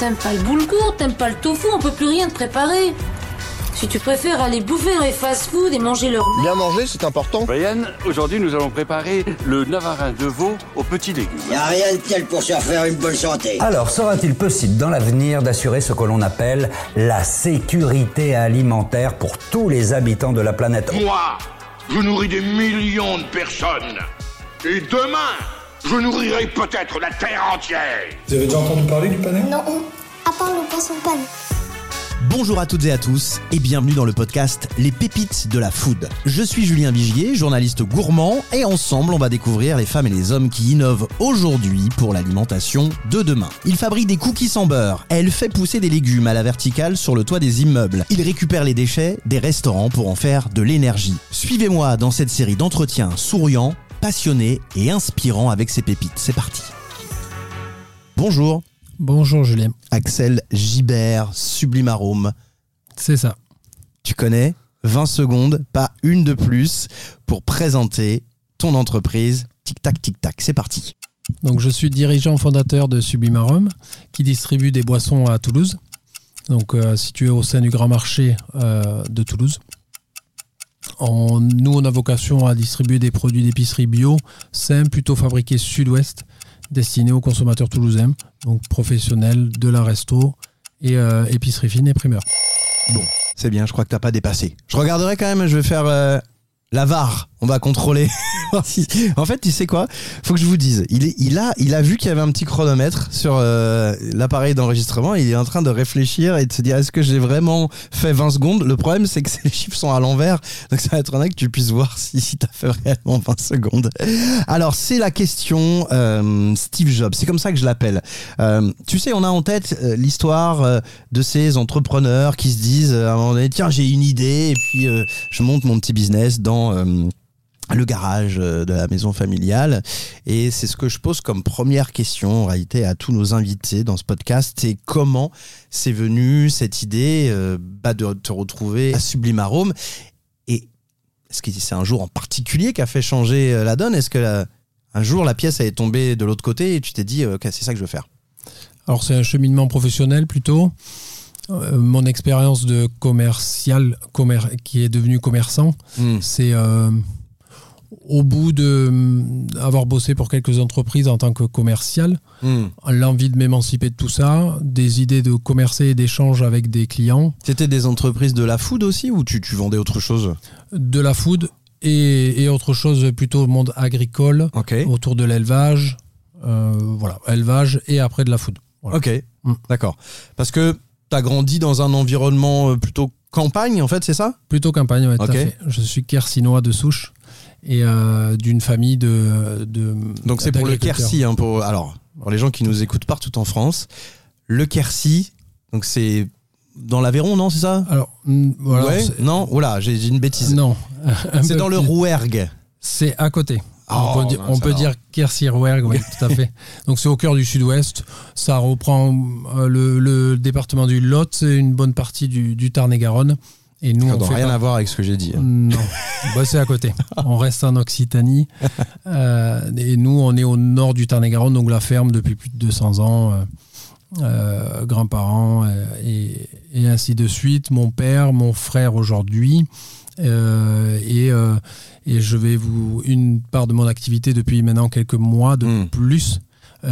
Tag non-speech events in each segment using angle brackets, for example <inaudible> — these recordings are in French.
t'aimes pas le boulgour, t'aimes pas le tofu, on peut plus rien te préparer. Si tu préfères aller bouffer dans les fast-food et manger leur Bien manger, c'est important. Brian, aujourd'hui nous allons préparer le navarin de veau aux petits légumes. Y a rien de tel pour se refaire une bonne santé. Alors, sera-t-il possible dans l'avenir d'assurer ce que l'on appelle la sécurité alimentaire pour tous les habitants de la planète? Moi, je nourris des millions de personnes. Et demain, je nourrirai peut-être la Terre entière. Vous avez déjà entendu parler du panais Non, à part le poisson. Bonjour à toutes et à tous et bienvenue dans le podcast Les pépites de la food. Je suis Julien Vigier, journaliste gourmand et ensemble on va découvrir les femmes et les hommes qui innovent aujourd'hui pour l'alimentation de demain. Il fabrique des cookies sans beurre, elle fait pousser des légumes à la verticale sur le toit des immeubles, il récupère les déchets des restaurants pour en faire de l'énergie. Suivez-moi dans cette série d'entretiens souriants, passionnés et inspirants avec ces pépites. C'est parti. Bonjour. Bonjour Julien. Axel Gibert, Sublime Arôme. C'est ça. Tu connais 20 secondes, pas une de plus, pour présenter ton entreprise. Tic-tac, tic-tac, c'est parti. Donc je suis dirigeant fondateur de Sublime Arôme, qui distribue des boissons à Toulouse. Donc euh, situé au sein du grand marché euh, de Toulouse. En, nous, on a vocation à distribuer des produits d'épicerie bio, sains, plutôt fabriqués sud-ouest, destinés aux consommateurs toulousains, donc professionnels de la resto et euh, épicerie fine et primeur. Bon, c'est bien, je crois que t'as pas dépassé. Je regarderai quand même, je vais faire euh, la VAR. On va contrôler. <laughs> en fait, tu sais quoi? Faut que je vous dise. Il, a, vu qu'il y avait un petit chronomètre sur euh, l'appareil d'enregistrement. Il est en train de réfléchir et de se dire est-ce que j'ai vraiment fait 20 secondes? Le problème, c'est que <laughs> ces chiffres sont à l'envers. Donc, ça va être un que tu puisses voir si, tu as fait réellement 20 secondes. Alors, c'est la question euh, Steve Jobs. C'est comme ça que je l'appelle. Euh, tu sais, on a en tête l'histoire de ces entrepreneurs qui se disent à un moment donné tiens, j'ai une idée et puis je monte mon petit business dans le garage de la maison familiale. Et c'est ce que je pose comme première question en réalité à tous nos invités dans ce podcast. C'est comment c'est venu cette idée euh, bah, de te retrouver à Sublime Arôme? Et est-ce que c'est un jour en particulier qui a fait changer euh, la donne? Est-ce que la, un jour la pièce est tombée de l'autre côté et tu t'es dit, ok, c'est ça que je veux faire? Alors c'est un cheminement professionnel plutôt. Euh, mon expérience de commercial, commer qui est devenu commerçant, Hmm. c'est euh, au bout d'avoir bossé pour quelques entreprises en tant que commercial, Hmm. l'envie de m'émanciper de tout ça, des idées de commercer et d'échange avec des clients, C'était des entreprises de la food aussi ou tu, tu vendais autre chose de la food et, et autre chose plutôt au monde agricole, autour de l'élevage, euh, voilà, élevage et après de la food. Voilà. Ok, Mm. d'accord. Parce que tu as grandi dans un environnement euh, plutôt campagne, en fait, c'est ça? Plutôt campagne, fait. Je suis kersinois de souche et euh, d'une famille de, de Donc c'est pour le. Quercy. Hein, pour, alors, pour les gens qui nous écoutent partout en France, le Quercy, donc c'est dans l'Aveyron, non, c'est ça? Alors, mm, voilà, Ouais, Non, oula, j'ai j'ai une bêtise. non, un <laughs> C'est dans le Rouergue. C'est à côté. Oh, on peut, dire, mince on peut dire Quercy-Rouergue, oui, tout à fait. <laughs> Donc c'est au cœur du sud-ouest. Ça reprend euh, le, le département du Lot, c'est une bonne partie du, du Tarn-et-Garonne. Et nous, Ça n'a rien pas- à voir avec ce que j'ai dit. hein. Non, bah, c'est à côté. On reste en Occitanie. Euh, et nous, on est au nord du Tarn-et-Garonne, donc la ferme depuis plus de 200 ans. euh, euh, grands-parents et, et ainsi de suite. Mon père, mon frère aujourd'hui. euh, et, euh, et je vais vous. Une part de mon activité depuis maintenant quelques mois de Mm. plus,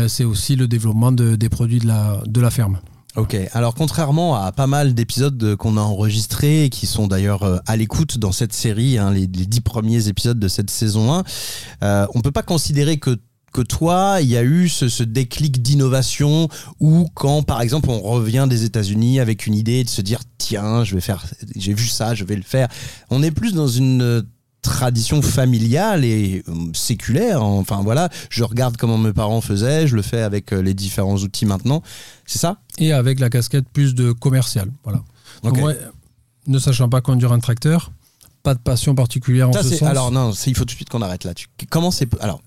c'est aussi le développement de- des produits de la, de la ferme. Ok, alors contrairement à pas mal d'épisodes qu'on a enregistrés qui sont d'ailleurs euh, à l'écoute dans cette série, hein, les, dix premiers épisodes de cette saison 1, euh, on peut pas considérer que que toi, il y a eu ce, déclic d'innovation où quand, par exemple, on revient des États-Unis avec une idée de se dire tiens, je vais faire, j'ai vu ça, je vais le faire. On est plus dans une tradition familiale et euh, séculaire. Enfin voilà, je regarde comment mes parents faisaient, je le fais avec euh, les différents outils maintenant. C'est ça? Et avec la casquette plus de commercial. Voilà. Donc, Ok. moi, ne sachant pas conduire un tracteur, pas de passion particulière en ce sens. alors non, il faut tout de suite qu'on arrête là. Tu- comment c'est alors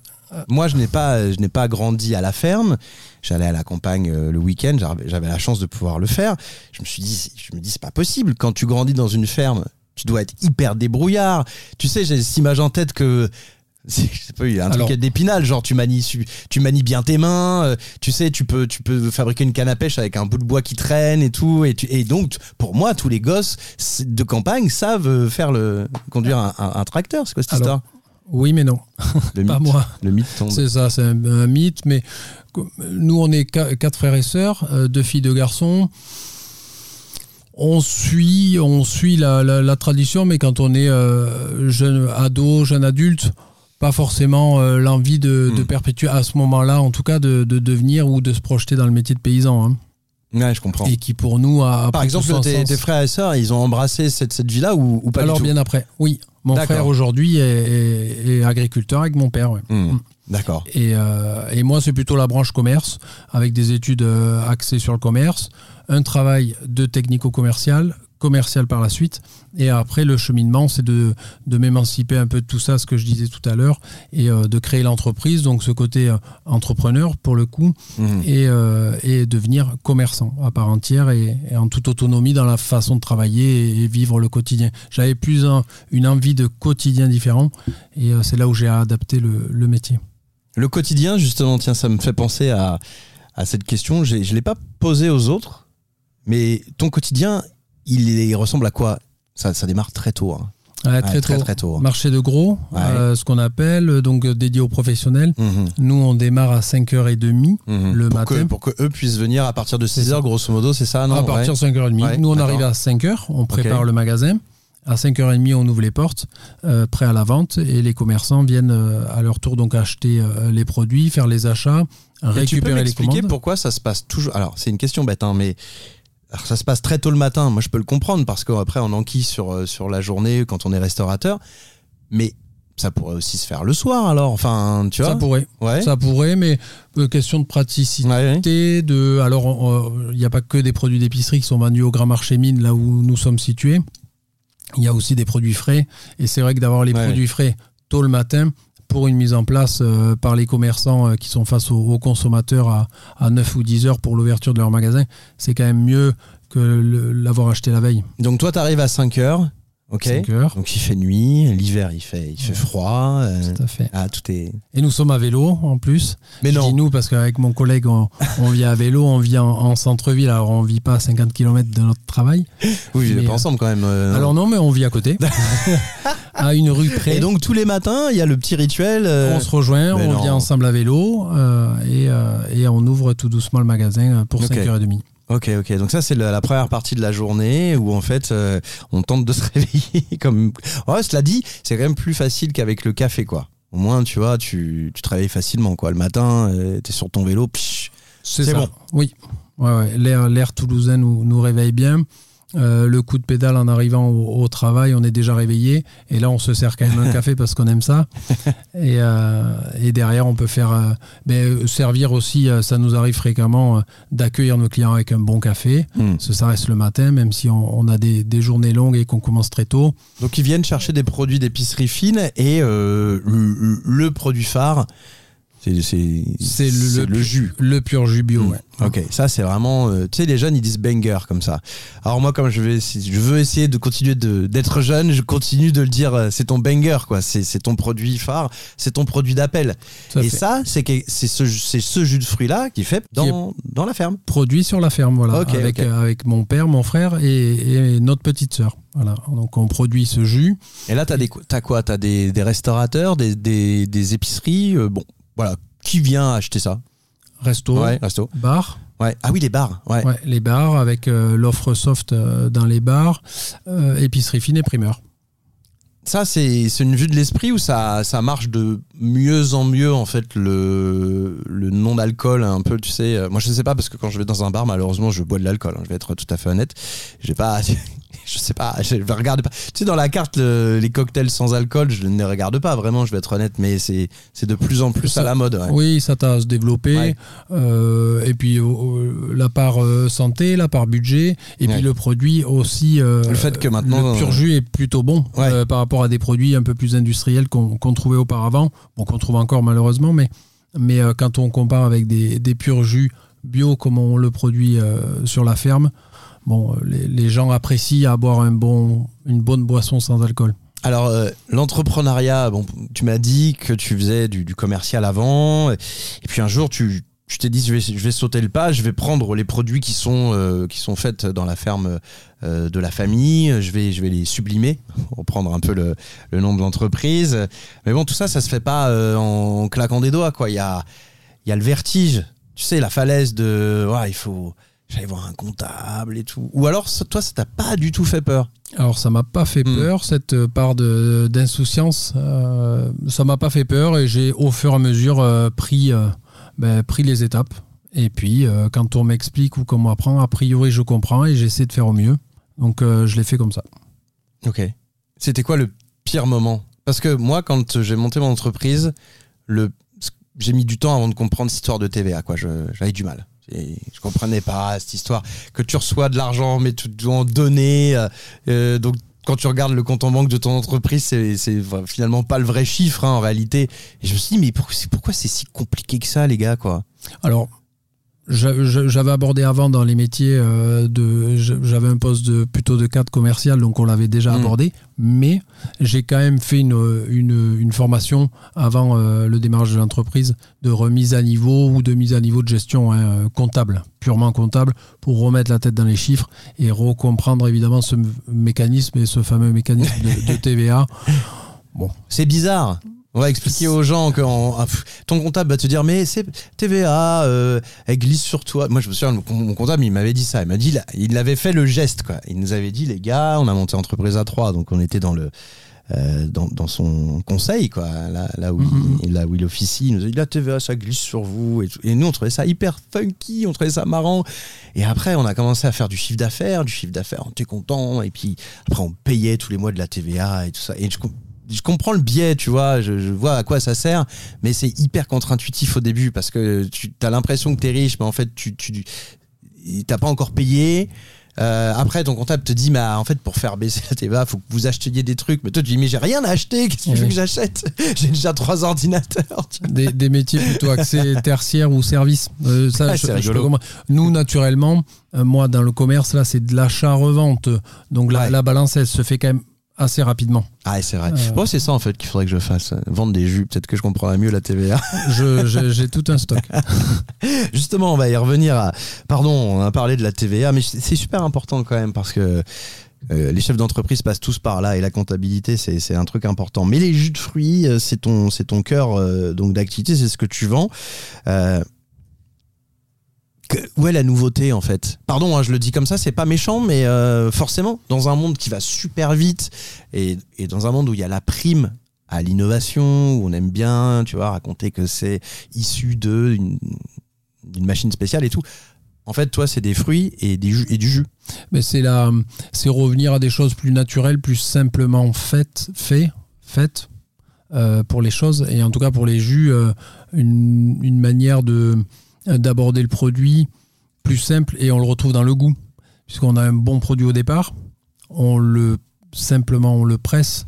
moi je n'ai pas je n'ai pas grandi à la ferme. J'allais à la campagne euh, le week-end. J'avais j'avais la chance de pouvoir le faire. Je me suis dit je me dis c'est pas possible quand tu grandis dans une ferme. Tu dois être hyper débrouillard. Tu sais j'ai cette image en tête que C'est- <laughs> je sais pas, il y a un Alors- truc d'épinal, genre tu manies, tu manies bien tes mains, euh, tu sais, tu peux, tu peux fabriquer une canne à pêche avec un bout de bois qui traîne et tout. Et, tu, et donc, pour moi, tous les gosses de campagne savent euh, faire le, conduire un, un- un tracteur. C'est quoi cette Alors, histoire? Oui, mais non. Le <laughs> Pas mythe. moi. Le mythe tombe. C'est ça, c'est un, un mythe. Mais comme- nous, on est qua- quatre frères et sœurs, euh, deux filles, deux garçons. On suit, on suit la, la- la tradition, mais quand on est euh, jeune ado, jeune adulte, pas forcément euh, l'envie de, de Hmm. perpétuer à ce moment-là, en tout cas, de, de devenir ou de se projeter dans le métier de paysan. hein. Ouais, je comprends. Et qui, pour nous, a. Par exemple, tes, frères et sœurs, ils ont embrassé cette, cette vie-là ou, ou pas Alors, du tout bien après, oui. Mon frère aujourd'hui est, est- est agriculteur avec mon père. ouais. Hmm. D'accord. Et, euh, et moi, c'est plutôt la branche commerce, avec des études euh, axées sur le commerce, un travail de technico-commercial, commercial par la suite, et après, le cheminement, c'est de, de m'émanciper un peu de tout ça, ce que je disais tout à l'heure, et euh, de créer l'entreprise, donc ce côté entrepreneur, pour le coup, Hmm. et, et devenir commerçant à part entière et, et en toute autonomie dans la façon de travailler et, vivre le quotidien. J'avais plus un- une envie de quotidien différent, et c'est là où j'ai adapté le- le métier. Le quotidien, justement, tiens, ça me fait penser à, à cette question. Je ne l'ai pas posée aux autres, mais ton quotidien, il, il ressemble à quoi? Ça, ça démarre très tôt. hein. Ouais, Ouais, très, tôt. très tôt. hein. Marché de gros, Ouais. euh, ce qu'on appelle, euh, donc euh, dédié aux professionnels. Mhm, Nous, on démarre à 5h30 mhm. le pour matin. Que, pour que eux puissent venir à partir de 6h, grosso modo, c'est ça, non? À partir de 5h30. Ouais, Nous, on arrive à 5h, on prépare le magasin. À 5h30, on ouvre les portes, euh, prêt à la vente, et les commerçants viennent euh, à leur tour donc acheter euh, les produits, faire les achats, Et tu peux récupérer les commandes. pourquoi ça se passe toujours. Alors, c'est une question bête, hein, mais alors, ça se passe très tôt le matin. Moi, je peux le comprendre parce qu'après, on enquille sur, euh, sur la journée quand on est restaurateur. Mais ça pourrait aussi se faire le soir, alors. Enfin, tu vois? Ça pourrait, Ouais. ça pourrait, mais euh, question de praticité. Ouais, ouais. de alors il n'y a pas que des produits d'épicerie qui sont vendus au grand marché mine là où nous sommes situés il y a aussi des produits frais et c'est vrai que d'avoir les Ouais. produits frais tôt le matin pour une mise en place euh, par les commerçants euh, qui sont face aux, aux consommateurs à, à 9 ou 10 heures pour l'ouverture de leur magasin c'est quand même mieux que l'avoir acheté la veille Donc, toi, t'arrives à 5h. Ok. 5 heures Donc, il fait nuit. L'hiver, il fait, il fait froid. euh, tout à fait ah, tout est. et nous sommes à vélo en plus Mais Je non. dis nous parce qu'avec mon collègue, on, on vit à vélo, on vit en, en centre-ville, alors on vit pas à 50 km de notre travail. <laughs> Oui, Mais, pas ensemble quand même. euh, Alors non, mais on vit à côté, <laughs> à une rue près. Et donc, tous les matins, il y a le petit rituel. euh, on se rejoint, mais on non. vient ensemble à vélo et, et on ouvre tout doucement le magasin pour Ok. 5h30. Ok, ok. Donc ça, c'est la, la première partie de la journée où en fait, euh, on tente de se <laughs> réveiller. Comme, ouais, cela dit, c'est quand même plus facile qu'avec le café, quoi. Au moins, tu vois, tu, tu te réveilles facilement, quoi. Le matin, euh, t'es sur ton vélo, C'est bon. Oui. Ouais, ouais. L'air, l'air toulousain nous, nous réveille bien. Euh, le coup de pédale en arrivant au, au travail, on est déjà réveillé. Et là, on se sert quand même un <laughs> café parce qu'on aime ça. Et, euh, et derrière, on peut faire euh, ben, servir aussi. ça nous arrive fréquemment d'accueillir nos clients avec un bon café. Hmm. Ça, reste le matin, même si on, on a des, des journées longues et qu'on commence très tôt. Donc ils viennent chercher des produits d'épicerie fine et le, le produit phare, c'est le, c'est le, le jus. Le pur jus bio, Mm. ouais. Ok, ça c'est vraiment. euh, tu sais, les jeunes ils disent banger comme ça. Alors moi, comme je vais, essayer- je veux essayer de continuer de- d'être jeune, je continue de le dire. euh, C'est ton banger, quoi. C'est ton produit phare, c'est ton produit d'appel. Et fait. ça, c'est ce, ce jus de fruit là qui est fait dans, dans la ferme. produit sur la ferme, voilà, Ok, avec, euh, avec mon père, mon frère et, et notre petite sœur. Voilà. Donc on produit ce jus. Et là, t'as des, t'as quoi? T'as des, des restaurateurs, des, des, des épiceries. euh, bon, voilà. Qui vient acheter ça? Resto, Ouais, resto. bar, Ouais. Ah oui, les bars. Ouais. ouais, les bars avec euh, l'offre soft euh, dans les bars, euh, épicerie fine et primeur. Ça, c'est une vue de l'esprit où ça, ça marche de mieux en mieux, en fait, le, le non-alcool, un peu, tu sais? Moi, je sais pas, parce que quand je vais dans un bar, malheureusement, je bois de l'alcool. hein, je vais être tout à fait honnête. J'ai pas. <laughs> Je sais pas, je ne regarde pas. Tu sais, dans la carte, le- les cocktails sans alcool, je ne les regarde pas, vraiment, je vais être honnête, mais c'est c'est de plus en plus Ça- à la mode. ouais. Oui, ça t'a se. Ouais. Euh, et puis euh, la part euh, santé, la part budget, et Ouais. puis le produit aussi. euh, Le fait que maintenant, Le pur jus est plutôt bon par rapport à des produits un peu plus industriels qu'on trouvait auparavant. Bon, qu'on trouve encore malheureusement, mais, mais quand on compare avec des, des purs jus bio comme on le produit sur la ferme, bon, euh, les, gens apprécient à boire un bon, une bonne boisson sans alcool. Alors, euh, l'entrepreneuriat, bon, tu m'as dit que tu faisais du, commercial avant, et puis un jour, tu, tu t'es dit, je vais, je vais sauter le pas, je vais prendre les produits qui sont, euh, sont faits dans la ferme de la famille, je vais, je vais les sublimer, reprendre un peu le, le nom de l'entreprise. Mais bon, tout ça, ça se fait pas en claquant des doigts, quoi. Il y a, y a le vertige, tu sais, la falaise de, il faut, j'allais voir un comptable et tout. Ou alors, ça- toi, ça t'a pas du tout fait peur. Alors ça m'a pas fait Hmm. peur cette euh, part de d'insouciance. euh, ça m'a pas fait peur et j'ai au fur et à mesure euh, pris euh, ben, pris les étapes. Et puis quand on m'explique ou qu'on m'apprend, a priori je comprends et j'essaie de faire au mieux. Donc je l'ai fait comme ça. Ok. C'était quoi le pire moment? Parce que moi, quand j'ai monté mon entreprise, le, j'ai mis du temps avant de comprendre cette histoire de TVA. J'avais du mal. Et je comprenais pas cette histoire que tu reçois de l'argent, mais tu dois en donner. euh, euh, donc, quand tu regardes le compte en banque de ton entreprise, c'est, finalement pas le vrai chiffre hein, en réalité. Et je me suis dit, mais c'est, pourquoi c'est si compliqué que ça, les gars quoi? Alors j'avais abordé avant dans les métiers euh, de j'avais un poste de plutôt de cadre commercial donc on l'avait déjà Mm. abordé mais j'ai quand même fait une, une, une formation avant euh, le démarrage de l'entreprise de remise à niveau ou de mise à niveau de gestion hein, comptable purement comptable pour remettre la tête dans les chiffres et recomprendre évidemment ce mécanisme et ce fameux mécanisme de, de <laughs> TVA C'est bizarre. On va expliquer aux gens que ah, ton comptable va te dire mais c'est TVA, euh, elle glisse sur toi. Moi je me souviens, mon comptable il m'avait dit ça. Il m'a dit, là, il avait fait le geste quoi. Il nous avait dit les gars, on a monté entreprise à 3 donc on était dans le euh, dans, dans son conseil quoi, là, là où il, là où il officie. Il nous a dit la TVA ça glisse sur vous et, tout. et nous on trouvait ça hyper funky, on trouvait ça marrant. Et après on a commencé à faire du chiffre d'affaires, du chiffre d'affaires, on était content. Et puis après on payait tous les mois de la TVA et tout ça. Et je, je comprends le biais, tu vois, je, je vois à quoi ça sert, mais c'est hyper contre-intuitif au début parce que tu as l'impression que tu es riche, mais en fait, tu tu t'as pas encore payé. Euh, après, ton comptable te dit, mais en fait, pour faire baisser la TVA, faut que vous achetiez des trucs. Mais toi, tu dis, mais j'ai rien acheté, qu'est-ce que tu veux Oui. que j'achète? <laughs> J'ai déjà trois ordinateurs. des, des métiers plutôt axés <laughs> tertiaires ou services. Euh, ça, Ouais, je- je peux. Nous, naturellement, euh, moi, dans le commerce, là, c'est de l'achat-revente. Donc, la, Ouais. la balance, elle se fait quand même assez rapidement. Ah, c'est vrai. Euh. Moi, c'est ça, en fait, qu'il faudrait que je fasse. Vendre des jus, peut-être que je comprendrais mieux la TVA. <laughs> J'ai tout un stock. <laughs> Justement, on va y revenir à. Pardon, on a parlé de la TVA, mais c'est super important quand même parce que euh, les chefs d'entreprise passent tous par là et la comptabilité, c'est un truc important. Mais les jus de fruits, euh, c'est ton, ton cœur euh, donc d'activité, c'est ce que tu vends. Que- où est la nouveauté en fait? Pardon, hein, je le dis comme ça, c'est pas méchant, mais euh, forcément, dans un monde qui va super vite et, dans un monde où il y a la prime à l'innovation, où on aime bien, tu vois, raconter que c'est issu de une- d'une machine spéciale et tout. En fait, toi, c'est des fruits et, du jus. Mais c'est la, c'est revenir à des choses plus naturelles, plus simplement faites, fait, faites euh, pour les choses. Et en tout cas, pour les jus, euh, une, une manière de d'aborder le produit plus simple et on le retrouve dans le goût. Puisqu'on a un bon produit au départ, on le simplement on le presse,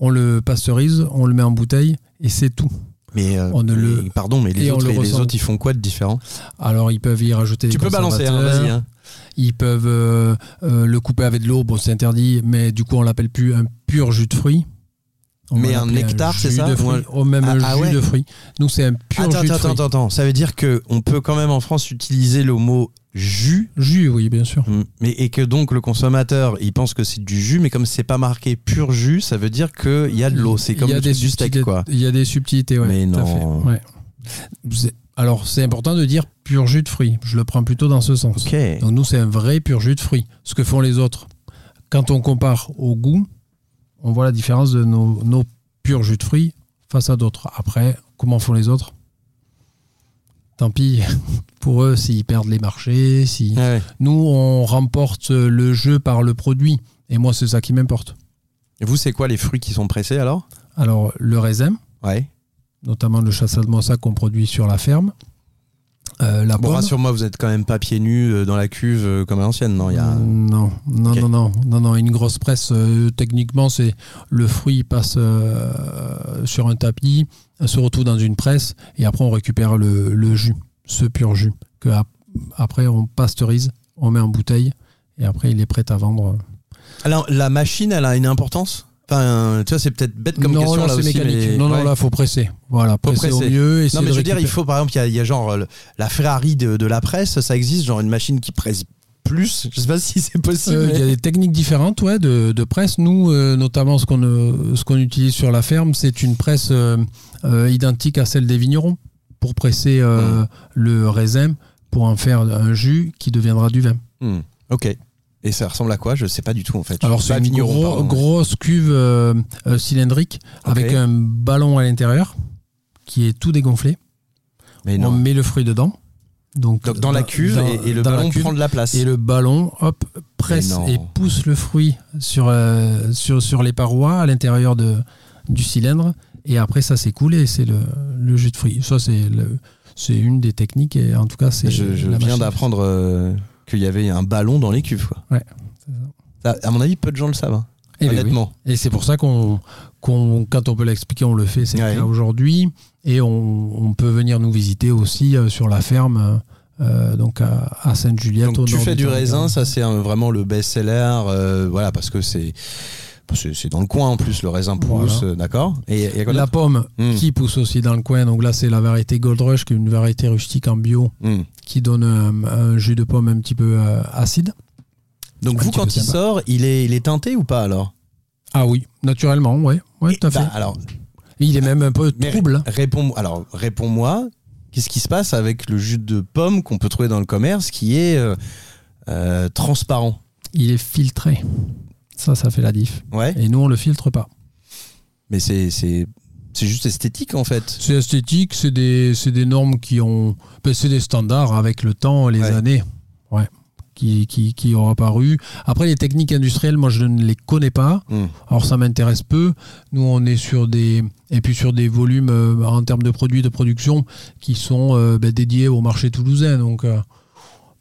on le pasteurise, on le met en bouteille et c'est tout. Mais, euh, On ne le- mais- pardon, mais les autres, le les autres, ils font quoi de différent? Alors ils peuvent y rajouter Tu des peux balancer, hein, vas-y. hein. Ils peuvent euh, euh, le couper avec de l'eau, bon c'est interdit, mais du coup on l'appelle plus un pur jus de fruits. On Mais un nectar, c'est ça Ou fruits, au même Ah, un ah jus ouais. de fruits. Nous c'est un pur Attends, jus de attends, fruits. attends, attends. Ça veut dire que on peut quand même en France utiliser le mot jus, Jus, oui bien sûr. Mm. mais et que donc le consommateur, il pense que c'est du jus, mais comme c'est pas marqué pur jus, ça veut dire qu'il y a de l'eau. C'est comme y a des du steak, quoi. Il y a des subtilités, ouais. Mais tout à non. fait, ouais. C'est- Alors c'est important de dire pur jus de fruits. Je le prends plutôt dans ce sens. Donc nous, c'est un vrai pur jus de fruits. Ce que font les autres. Quand on compare au goût, on voit la différence de nos, nos purs jus de fruits face à d'autres. Après, comment font les autres? Tant pis <laughs> pour eux s'ils perdent les marchés. Si... Ouais. Nous, on remporte le jeu par le produit. Et moi, c'est ça qui m'importe. Et vous, c'est quoi les fruits qui sont pressés alors? Alors, le raisin, Ouais. notamment le chassagne de qu'on produit sur la ferme. Euh, la Bon, rassure-moi, vous êtes quand même pas pieds nus euh, dans la cuve euh, comme à l'ancienne, non Il y a... Non, non, Ok. non, non, non, non, une grosse presse, euh, techniquement, c'est le fruit passe euh, sur un tapis, se retrouve dans une presse, et après on récupère le, le jus, ce pur jus, que ap- après on pasteurise, on met en bouteille, et après il est prêt à vendre. Alors, la machine, elle a une importance? Enfin, tu vois, c'est peut-être bête comme non, question là, là aussi. mais- non, non, ouais. là, faut presser. Voilà, Faut presser, au mieux. Non, mais je veux dire, il faut par exemple, il y y a genre le- la Ferrari de, de la presse, ça existe, genre une machine qui presse plus. Je sais pas si c'est possible. Euh, Il mais- y a des techniques différentes ouais, de, de presse. Nous, euh, notamment, ce qu'on euh, ce qu'on utilise sur la ferme, c'est une presse euh, euh, identique à celle des vignerons pour presser euh, le raisin pour en faire un jus qui deviendra du vin. Hmm, Ok. Et ça ressemble à quoi? Je sais pas du tout en fait. Alors c'est une gros- grosse cuve euh, euh, cylindrique avec un ballon à l'intérieur qui est tout dégonflé. Mais On met le fruit dedans. Donc, Donc dans la cuve dans- et, et le ballon cuve. prend de la place. Et le ballon, hop, presse et pousse le fruit sur, euh, sur, sur les parois à l'intérieur de, du cylindre. Et après, ça s'écoule et c'est le, le jus de fruits. Ça, c'est le- c'est une des techniques. Et en tout cas, c'est. Je, viens d'apprendre euh, qu'il y avait un ballon dans les cuves. Quoi. Ouais, Ça, à mon avis, peu de gens le savent. hein, Eh ben oui. honnêtement. Et c'est pour ça qu'on, qu'on, quand on peut l'expliquer, on le fait. C'est Ouais. aujourd'hui. Et on, on peut venir nous visiter aussi euh, sur la ferme, euh, donc à, à Sainte-Juliette. Donc au tu nord fais du raisin, ça c'est un- vraiment le best-seller, euh, voilà, parce que c'est c'est dans le coin en plus, le raisin pousse, Voilà. euh, d'accord Et et quoi La pomme Hmm. qui pousse aussi dans le coin. Donc là, c'est la variété Gold Rush, qui est une variété rustique en bio Hmm. qui donne un, un jus de pomme un petit peu euh, acide. Donc Un vous, quand il sympa. sort, il est, il est teinté ou pas alors? Ah oui, naturellement, ouais, ouais, tout à fait. Bah, Alors, Il est même un peu trouble. hein. réponds, alors réponds-moi, qu'est-ce qui se passe avec le jus de pomme qu'on peut trouver dans le commerce qui est euh, euh, transparent? Il est filtré. Ça, ça fait la diff. Ouais, Et nous, on le filtre pas. mais c'est c'est c'est juste esthétique en fait. C'est esthétique, c'est des, c'est des normes qui ont. ben, c'est des standards avec le temps, les Ouais. années. Ouais. Qui, qui, qui ont apparu. Après, les techniques industrielles, moi, je ne les connais pas. Hmm. Alors, ça m'intéresse peu. Nous, on est sur des. Et puis sur des volumes euh, en termes de produits de production qui sont euh, ben, dédiés au marché toulousain. Donc, euh,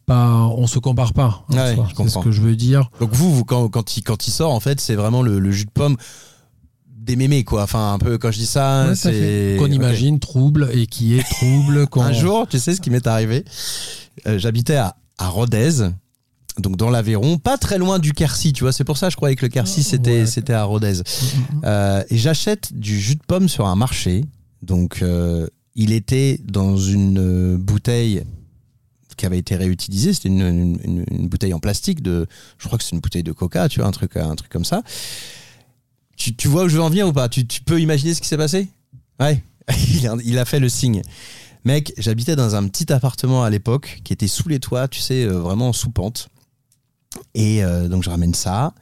pas, on se compare pas. Ouais, je C'est ce que je veux dire. Donc vous, vous quand, quand, il, quand il sort, en fait, c'est vraiment le, le jus de pomme des mémés, quoi. Enfin, un peu, quand je dis ça, Ouais, c'est... Qu'on imagine trouble et qui est trouble. <laughs> Un jour, tu sais ce qui m'est arrivé? Euh, J'habitais à, à Rodez, donc dans l'Aveyron, pas très loin du Quercy, tu vois. C'est pour ça que je croyais que le Quercy, c'était Ouais. c'était à Rodez. Euh, et j'achète du jus de pomme sur un marché. Donc, euh, il était dans une bouteille qui avait été réutilisée. C'était une, bouteille en plastique de, je crois que c'est une bouteille de Coca, tu vois, un truc, un truc comme ça. Tu, vois où je veux en venir ou pas? Tu, peux imaginer ce qui s'est passé? Ouais. <laughs> il, a, fait le signe. Mec, j'habitais dans un petit appartement à l'époque qui était sous les toits, tu sais, euh, vraiment sous pente. Et euh, donc je ramène ça.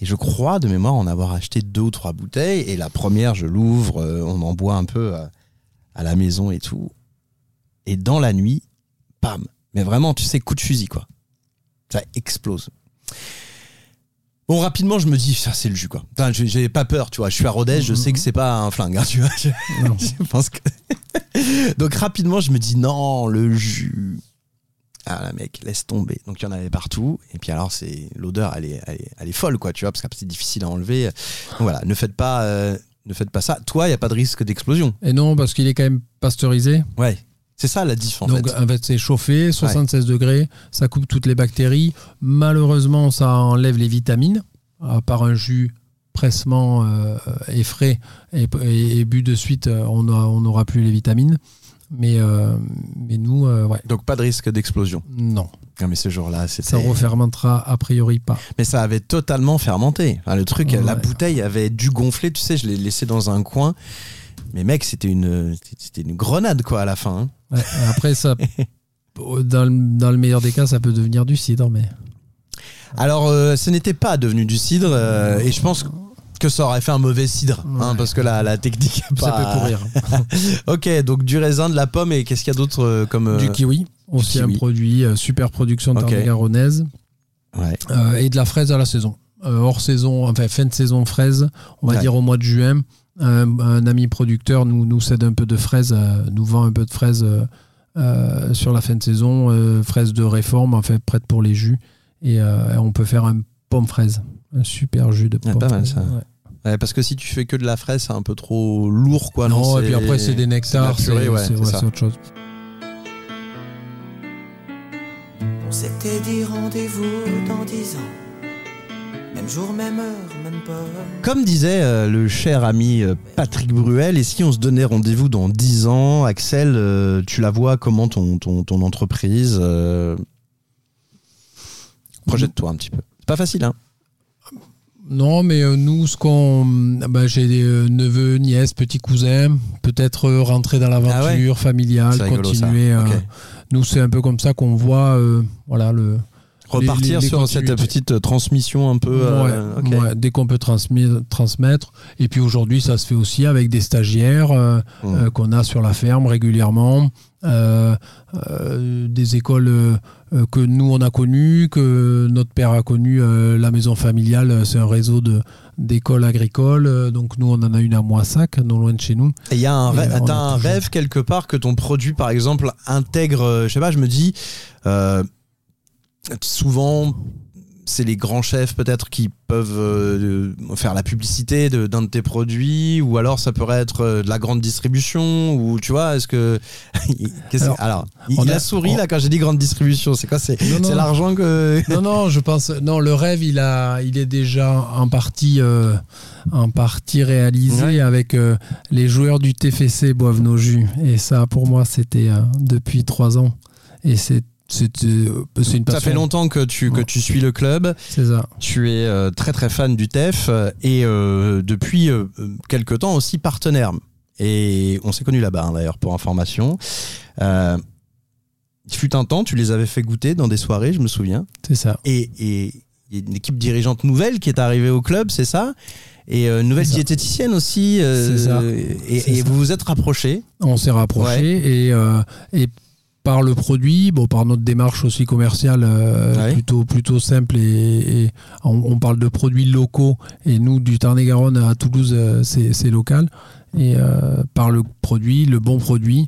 Et je crois de mémoire en avoir acheté deux ou trois bouteilles. Et la première, je l'ouvre, euh, on en boit un peu à la maison et tout. Et dans la nuit, pam. Mais vraiment, tu sais, coup de fusil, quoi. Ça explose. Bon, rapidement, je me dis, ça, c'est le jus, quoi. Enfin, j'ai- pas peur, tu vois. Je suis à Rodez, je sais que c'est pas un flingue, hein, tu vois. Je, Non. <laughs> je pense que. <laughs> Donc, rapidement, je me dis, non, le jus. Ah, là, mec, laisse tomber. Donc, il y en avait partout. Et puis, alors, c'est l'odeur, elle est, elle, est, elle est folle, quoi, tu vois, parce que c'est difficile à enlever. Donc, voilà, ne faites pas, euh, ne faites pas ça. Toi, il n'y a pas de risque d'explosion. Et non, parce qu'il est quand même pasteurisé. Ouais. C'est ça la diff, en Donc, fait. en fait, c'est chauffé, 76 degrés, ça coupe toutes les bactéries. Malheureusement, ça enlève les vitamines à part un jus pressement euh, et frais et, et- et bu de suite, euh, on n'aura plus les vitamines. Mais, euh, mais nous, euh, ouais, Donc, pas de risque d'explosion. non. Non, mais ce jour-là, c'était. Ça refermentera a priori pas. Mais ça avait totalement fermenté. Enfin, le truc, Ouais. la bouteille avait dû gonfler, tu sais, je l'ai laissé dans un coin. Mais mec, c'était une, c'était une grenade, quoi, à la fin. hein. Ouais, après, ça, dans, le, dans le meilleur des cas, ça peut devenir du cidre, mais Alors, euh, ce n'était pas devenu du cidre, euh, et je pense que ça aurait fait un mauvais cidre, hein, parce que la, la technique ça pas- peut courir. <laughs> ok, donc du raisin, de la pomme, et qu'est-ce qu'il y a d'autre euh, comme. Du kiwi, aussi un produit, super production Ok. tarn-et-garonnaise. Ouais. Euh, et de la fraise à la saison. Hors saison, enfin fin de saison fraise, on va dire au mois de juin. Un, un ami producteur nous, nous cède un peu de fraises, euh, nous vend un peu de fraises euh, euh, sur la fin de saison, euh, fraises de réforme, en fait prêtes pour les jus. Et euh, on peut faire un pomme fraise, un super jus de Ah, pomme pas mal, fraise. ça. Ouais. Ouais, parce que si tu fais que de la fraise, c'est un peu trop lourd, quoi. Non, non, et puis après c'est des nectars, c'est ouais, ouais, autre chose. On s'était dit rendez-vous dans dix ans. Même jour, même heure, même pas. Comme disait euh, le cher ami euh, Patrick Bruel, et si on se donnait rendez-vous dans 10 ans, Axel, euh, tu la vois comment ton, ton, ton entreprise euh, Projette-toi un petit peu. C'est pas facile, hein Non, mais nous, ce qu'on. bah, J'ai des neveux, nièces, petits cousins. Peut-être rentrer dans l'aventure familiale, Ah C'est rigolo, ça. continuer. euh. Nous, c'est un peu comme ça qu'on voit euh, voilà, le. Repartir les- les sur cette petite euh, transmission un peu. euh, Ouais, ok. ouais, dès qu'on peut transmettre. Et puis aujourd'hui, ça se fait aussi avec des stagiaires euh, Mm. euh, qu'on a sur la ferme régulièrement, euh, euh, des écoles euh, que nous on a connues, que notre père a connues. euh, la maison familiale, c'est un réseau de d'écoles agricoles. donc nous, on en a une à Moissac, non loin de chez nous. Et il y a un, rêve, on t'as a un toujours- rêve quelque part que ton produit, par exemple, intègre. Je sais pas, je me dis. Euh, souvent, c'est les grands chefs peut-être qui peuvent euh, faire la publicité de- d'un de, tes produits, ou alors ça pourrait être euh, de la grande distribution, ou tu vois, est-ce que. <laughs> Alors, alors, il, on il a, a- souri on- là quand j'ai dit grande distribution. C'est quoi C'est l'argent que. <laughs> Non, non, je pense. Non, le rêve, il a, il est déjà en partie, euh, en partie réalisé Ouais. avec euh, les joueurs du TFC boivent nos jus. Et ça, pour moi, c'était euh, depuis trois ans. Et c'est, euh, c'est une passion. Ça fait longtemps que tu, que tu suis le club. C'est ça. Tu es euh, très très fan du TEF euh, et euh, depuis euh, quelque temps aussi partenaire. Et on s'est connus là-bas hein, d'ailleurs pour information. Il fut un temps, tu les avais fait goûter dans des soirées, je me souviens. C'est ça. Et il y a une équipe dirigeante nouvelle qui est arrivée au club, c'est ça? Et euh, une nouvelle diététicienne aussi. euh, C'est ça. Et, C'est et ça. vous vous êtes rapprochés? On s'est rapprochés et, euh, et par le produit, bon, par notre démarche aussi commerciale euh, Ouais. plutôt, plutôt simple et, et on, on parle de produits locaux et nous du Tarn-et-Garonne à Toulouse euh, c'est local et euh, par le produit, le bon produit.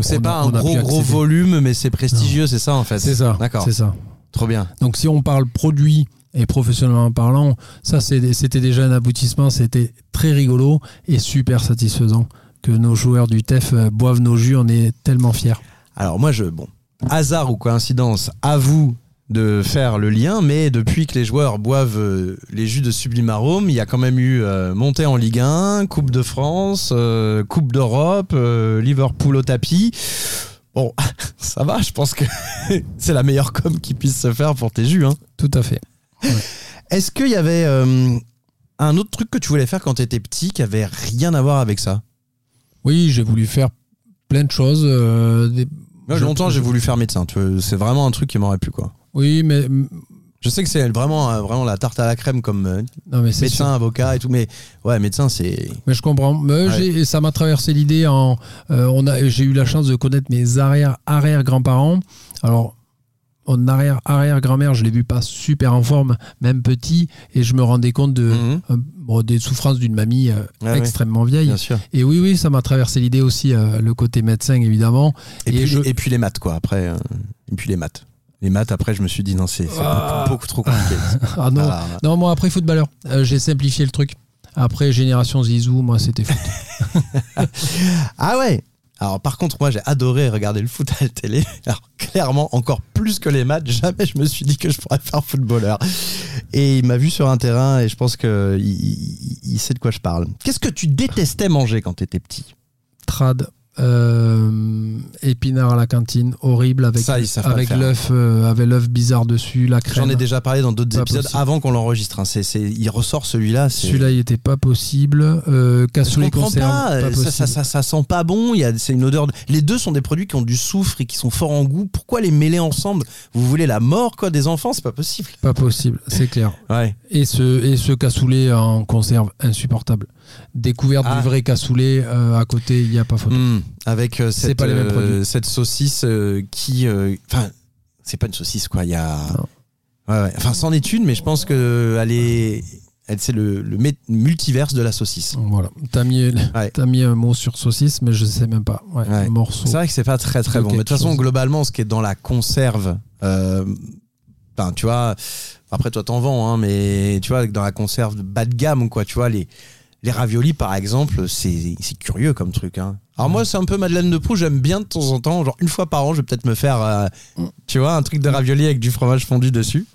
C'est pas a- un gros gros volume, mais c'est prestigieux, c'est ça en fait. C'est ça. D'accord. C'est ça. Trop bien. Donc si on parle produit et professionnellement parlant, ça c'était déjà un aboutissement, c'était très rigolo et super satisfaisant que nos joueurs du TEF euh, boivent nos jus, on est tellement fiers. Alors moi, je bon, hasard ou coïncidence, à vous de faire le lien, mais depuis que les joueurs boivent euh, les jus de Sublime Arôme, il y a quand même eu euh, montée en Ligue 1, Coupe de France, euh, Coupe d'Europe, Liverpool au tapis. Bon, <laughs> ça va, je pense que <laughs> c'est la meilleure com qui puisse se faire pour tes jus. Hein. Tout à fait. Est-ce qu'il y avait un autre truc que tu voulais faire quand tu étais petit qui avait rien à voir avec ça? Oui, j'ai voulu faire plein de choses. euh, des- Moi, Je- longtemps, j'ai voulu faire médecin. C'est vraiment un truc qui m'aurait plu, quoi. Oui, mais Je sais que c'est vraiment, euh, vraiment la tarte à la crème comme euh, non, mais c'est médecin, sûr. avocat et tout, mais ouais, médecin, c'est. Mais je comprends. Mais Ouais. ça m'a traversé l'idée en. euh, on a, j'ai eu la chance de connaître mes arrière arrière grands-parents. Alors. Mon arrière arrière grand-mère, je l'ai vu pas super en forme, même petit, et je me rendais compte de Mhm, euh, bon, des souffrances d'une mamie euh, ouais. extrêmement vieille. bien sûr. Et oui, oui, ça m'a traversé l'idée aussi, euh, le côté médecin évidemment. Et, Et puis, je- et puis les maths, quoi. Après, et puis les maths. Les maths, après, je me suis dit, non, c'est Ah. beaucoup, beaucoup trop compliqué. <laughs> Ah non, Ah, non, moi après footballeur, j'ai simplifié le truc. Après génération Zizou, moi c'était foot. <laughs> Ah ouais alors par contre moi j'ai adoré regarder le foot à la télé. <laughs> Alors clairement encore plus que les maths, <laughs> jamais je me suis dit que je pourrais faire footballeur. Et il m'a vu sur un terrain et je pense que il, il- il sait de quoi je parle. Qu'est-ce que tu détestais manger quand t'étais petit? Trad, euh, épinard à la cantine, horrible avec Ça, avec l'œuf, euh, avec l'œuf bizarre dessus, la crème. J'en ai déjà parlé dans d'autres épisodes possible. avant qu'on l'enregistre. hein. C'est, il ressort celui-là. Celui-là, il était pas possible. Euh, cassoulet conserve, pas, pas ça, possible. ça, ça, ça sent pas bon, il y a, c'est une odeur. de- Les deux sont des produits qui ont du soufre et qui sont forts en goût. Pourquoi les mêler ensemble? Vous voulez la mort quoi des enfants? C'est pas possible. Pas possible, c'est clair. Ouais. Et ce, et ce cassoulet en conserve, insupportable. Découverte Ah. du vrai cassoulet, euh, à côté, il n'y a pas photo. Hmm. Avec euh, C'est cette, pas les mêmes euh, produits. cette saucisse qui, enfin, c'est pas une saucisse quoi. Il y a, Non. ouais, ouais. enfin, c'en est une, mais je pense que elle est, c'est le, le multiverse de la saucisse. Voilà. T'as mis, Ouais. mis un mot sur saucisse, mais je sais même pas. Ouais, Ouais. Morceau. C'est vrai que c'est pas très très bon. Mais de toute façon, chose. globalement, ce qui est dans la conserve, euh, enfin, tu vois, après toi t'en vends, hein, mais tu vois, dans la conserve de bas de gamme, quoi, tu vois, les, les raviolis par exemple, c'est curieux comme truc. Hein. Alors moi, c'est un peu Madeleine de Proust, j'aime bien de temps en temps, genre une fois par an, je vais peut-être me faire, euh, tu vois, un truc de ravioli avec du fromage fondu dessus.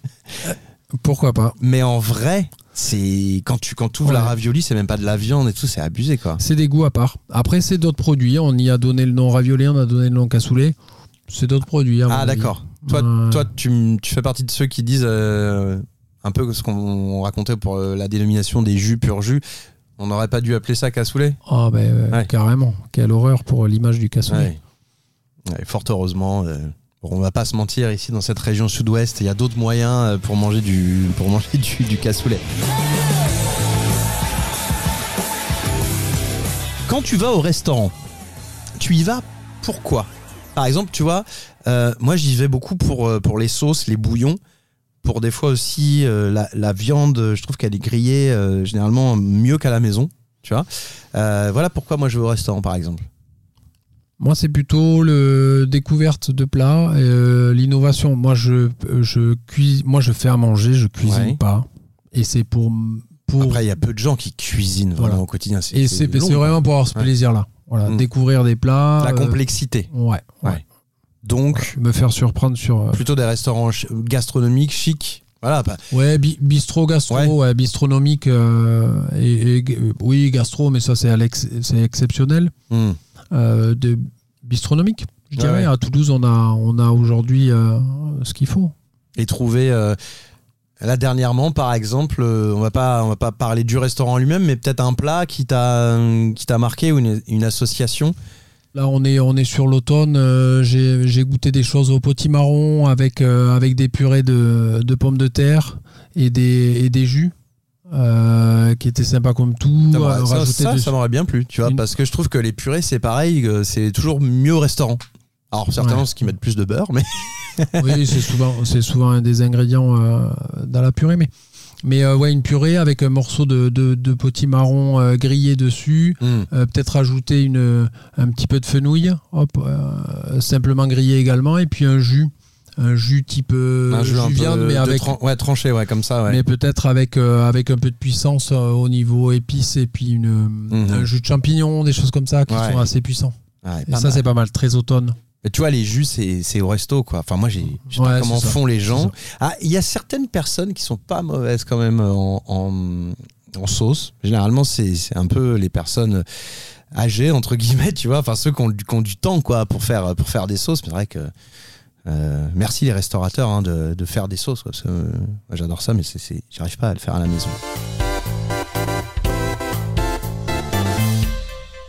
Pourquoi pas Mais en vrai, c'est quand tu quand ouvres la ravioli, c'est même pas de la viande et tout, c'est abusé quoi. C'est des goûts à part. Après, c'est d'autres produits. On y a donné le nom ravioli, on a donné le nom cassoulet. C'est d'autres produits. Ah d'accord. Toi, Euh, toi tu, tu fais partie de ceux qui disent euh, un peu ce qu'on racontait pour euh, la dénomination des jus pur jus. On n'aurait pas dû appeler ça cassoulet Ah ben euh, Ouais. carrément. Quelle horreur pour l'image du cassoulet. Ouais. Ouais, fort heureusement. euh, on va pas se mentir, ici dans cette région sud-ouest, il y a d'autres moyens euh, pour manger du, pour manger du, du cassoulet. Quand tu vas au restaurant, tu y vas pourquoi? Par exemple, tu vois, euh, moi j'y vais beaucoup pour, euh, pour les sauces, les bouillons. Pour des fois aussi euh, la, la viande, je trouve qu'elle est grillée euh, généralement mieux qu'à la maison. Tu vois Euh, Voilà pourquoi moi je vais au restaurant par exemple. Moi, c'est plutôt le découverte de plats, l'innovation. Moi, je, je cuis, moi, je fais à manger, je cuisine Ouais. pas. Et c'est pour, pour Après, il y a peu de gens qui cuisinent vraiment au quotidien. et c'est vraiment pour avoir ce Ouais. plaisir-là. Voilà, Mm. découvrir des plats. La complexité. ouais, ouais. Ouais. Donc, Me faire surprendre sur. euh, plutôt des restaurants gastronomiques, chics. Voilà, bah, Ouais, bi- bistrot, gastro, Ouais. ouais, bistronomique. euh, et, et- oui, gastro, mais ça, c'est c'est exceptionnel. hmm. Euh, de bistronomique, je dirais. ouais. À Toulouse, on a, on a aujourd'hui euh, ce qu'il faut. et trouver. là, dernièrement, par exemple, on va pas, on va pas parler du restaurant lui-même, mais peut-être un plat qui t'a, qui t'a marqué ou une, une association. Là, on est, on est sur l'automne. euh, J'ai goûté des choses au potimarron avec, euh, avec des purées de, de pommes de terre et des, et des jus euh, qui étaient sympas comme tout. Ça, m'aurait- euh, ça, ça, m'aurait bien plu, tu vois, Une- parce que je trouve que les purées, c'est pareil, c'est toujours mieux au restaurant. Alors, certainement, Ouais. ce qui mettent plus de beurre, mais. oui, c'est souvent, souvent un des ingrédients dans la purée. Mais, mais euh, ouais, une purée avec un morceau de, de, de potimarron euh, grillé dessus. Hmm. Euh, Peut-être ajouter une, un petit peu de fenouil, hop, euh, simplement grillé également. Et puis un jus, un jus type euh, un jus peu viande, mais avec, tran- ouais, tranché, ouais, comme ça, ouais. mais peut-être avec, euh, avec un peu de puissance euh, au niveau épices et puis une, Mhm. un jus de champignons, des choses comme ça qui Ouais. sont assez puissants. Et ça, c'est pas mal, très automne. Mais tu vois, les jus, c'est au resto, quoi. Enfin, moi, j'ai, je sais pas comment font les gens. Ah, il y a certaines personnes qui sont pas mauvaises quand même en, en, en sauce. Généralement, c'est un peu les personnes âgées, entre guillemets, tu vois. Enfin, ceux qui ont, du- qui ont du temps, quoi, pour faire, pour faire des sauces. Mais c'est vrai que. euh, merci les restaurateurs hein, de, de faire des sauces. quoi, parce que, euh, moi, j'adore ça, mais j'arrive pas à le faire à la maison.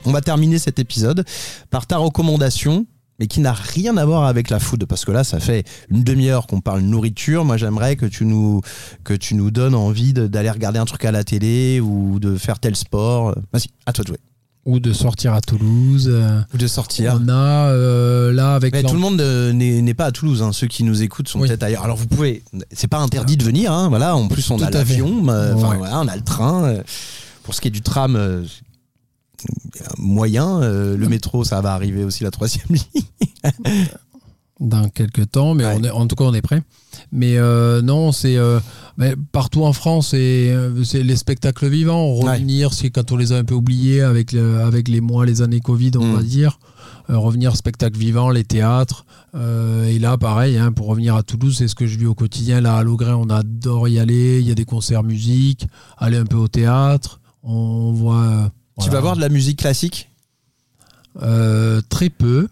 On va terminer cet épisode par ta recommandation, mais qui n'a rien à voir avec la food, parce que là, ça fait une demi-heure qu'on parle nourriture. Moi, j'aimerais que tu nous que tu nous donnes envie d'aller regarder un truc à la télé ou de faire tel sport. Vas-y, à toi de jouer. Ou de sortir à Toulouse. euh, Ou de sortir. on a euh, là avec Mais tout le monde euh, n'est n'est pas à Toulouse. hein. Ceux qui nous écoutent sont Oui. peut-être ailleurs. Alors vous pouvez. C'est pas interdit de venir. hein. Voilà. En plus, on Tout a l'avion. euh, Enfin Ouais. voilà, on a le train. Pour ce qui est du tram. Moyen euh, le métro ça va arriver aussi la troisième <laughs> ligne dans quelques temps, mais Ouais. on est, en tout cas on est prêt. Mais euh, non, c'est euh, partout en France, c'est les spectacles vivants. Revenir, c'est quand on les a un peu oubliés avec le- avec les mois, les années Covid, on Mm. va dire. Euh, revenir spectacle vivant, les théâtres. Euh, et là, pareil, hein, pour revenir à Toulouse, c'est ce que je vis au quotidien. Là, à Logrin, on adore y aller. Il y a des concerts musique, aller un peu au théâtre. On voit. Tu vas voir de la musique classique Euh, très peu.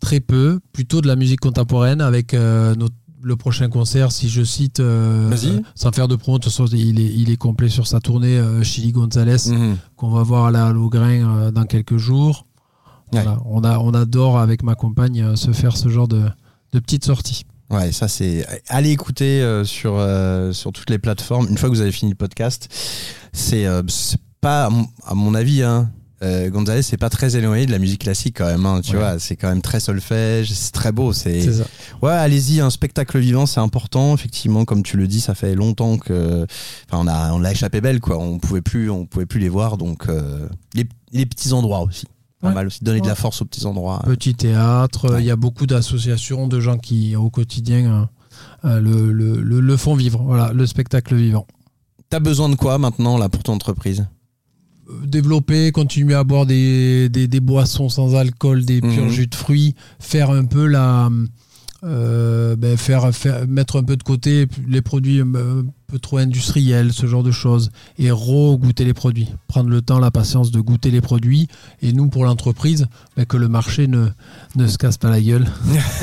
Très peu. Plutôt de la musique contemporaine avec euh, notre- le prochain concert, si je cite, euh, Vas-y. sans faire de promo, il est, il est complet sur sa tournée, euh, Chili Gonzalez, Mhm. qu'on va voir à Logrin euh, dans quelques jours. Ouais. Voilà. On, a, on adore avec ma compagne se faire ce genre de, de petites sorties. Ouais, ça c'est. Allez écouter euh, sur, euh, sur toutes les plateformes. Une fois que vous avez fini le podcast, c'est euh, c'est pas, à mon- avis, hein, euh, Gonzalez, c'est pas très éloigné de la musique classique quand même. hein, tu Ouais. vois, c'est quand même très solfège, c'est très beau. C'est. Ouais, allez-y, un spectacle vivant, c'est important. Effectivement, comme tu le dis, ça fait longtemps que, enfin, on a, on l'a échappé belle, quoi. On pouvait plus, on pouvait plus les voir, donc euh, les, les petits endroits aussi. Pas Ouais. mal aussi, donner de la force aux petits endroits. Petit théâtre, euh, il y a beaucoup d'associations, de gens qui, au quotidien, euh, euh, le, le, le- le font vivre. Voilà, le spectacle vivant. T'as besoin de quoi maintenant là pour ton entreprise? Développer, continuer à boire des, des, des boissons sans alcool, des purs Mhm. jus de fruits, faire un peu la, euh, ben, faire, faire, mettre un peu de côté les produits un peu trop industriels, ce genre de choses, et re-goûter les produits. Prendre le temps, la patience de goûter les produits. Et nous, pour l'entreprise, ben, que le marché ne, ne se casse pas la gueule.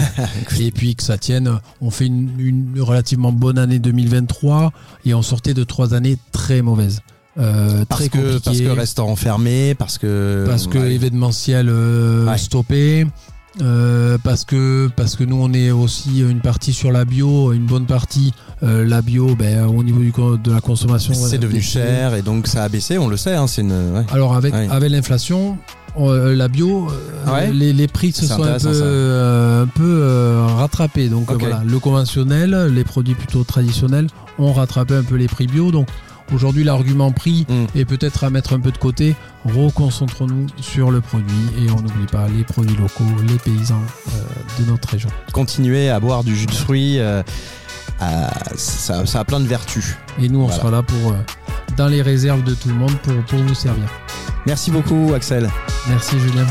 <laughs> et puis que ça tienne. On fait une, une relativement bonne année 2023 et on sortait de trois années très mauvaises. Euh, Parce très que, parce que restaurant fermé, parce que. parce que Ouais. événementiel euh, Ouais. stoppé. euh, parce que parce que nous on est aussi une partie sur la bio, une bonne partie euh, la bio, ben, au niveau du, de la consommation. c'est voilà, devenu cher et donc ça a baissé, on le sait. Hein, une. ouais. Alors avec Ouais. avec l'inflation, euh, la bio, Ouais. les, les prix se sont un peu un peu rattrapés. Donc voilà, le conventionnel, les produits plutôt traditionnels ont rattrapé un peu les prix bio. Donc aujourd'hui l'argument prix Mm. est peut-être à mettre un peu de côté. Reconcentrons-nous sur le produit et on n'oublie pas les produits locaux, les paysans euh, de notre région. Continuer à boire du jus de fruits, euh, à- ça, ça a plein de vertus. Et nous on Voilà. sera là pour euh, dans les réserves de tout le monde pour, pour vous servir. Merci beaucoup, Axel. Merci Julien.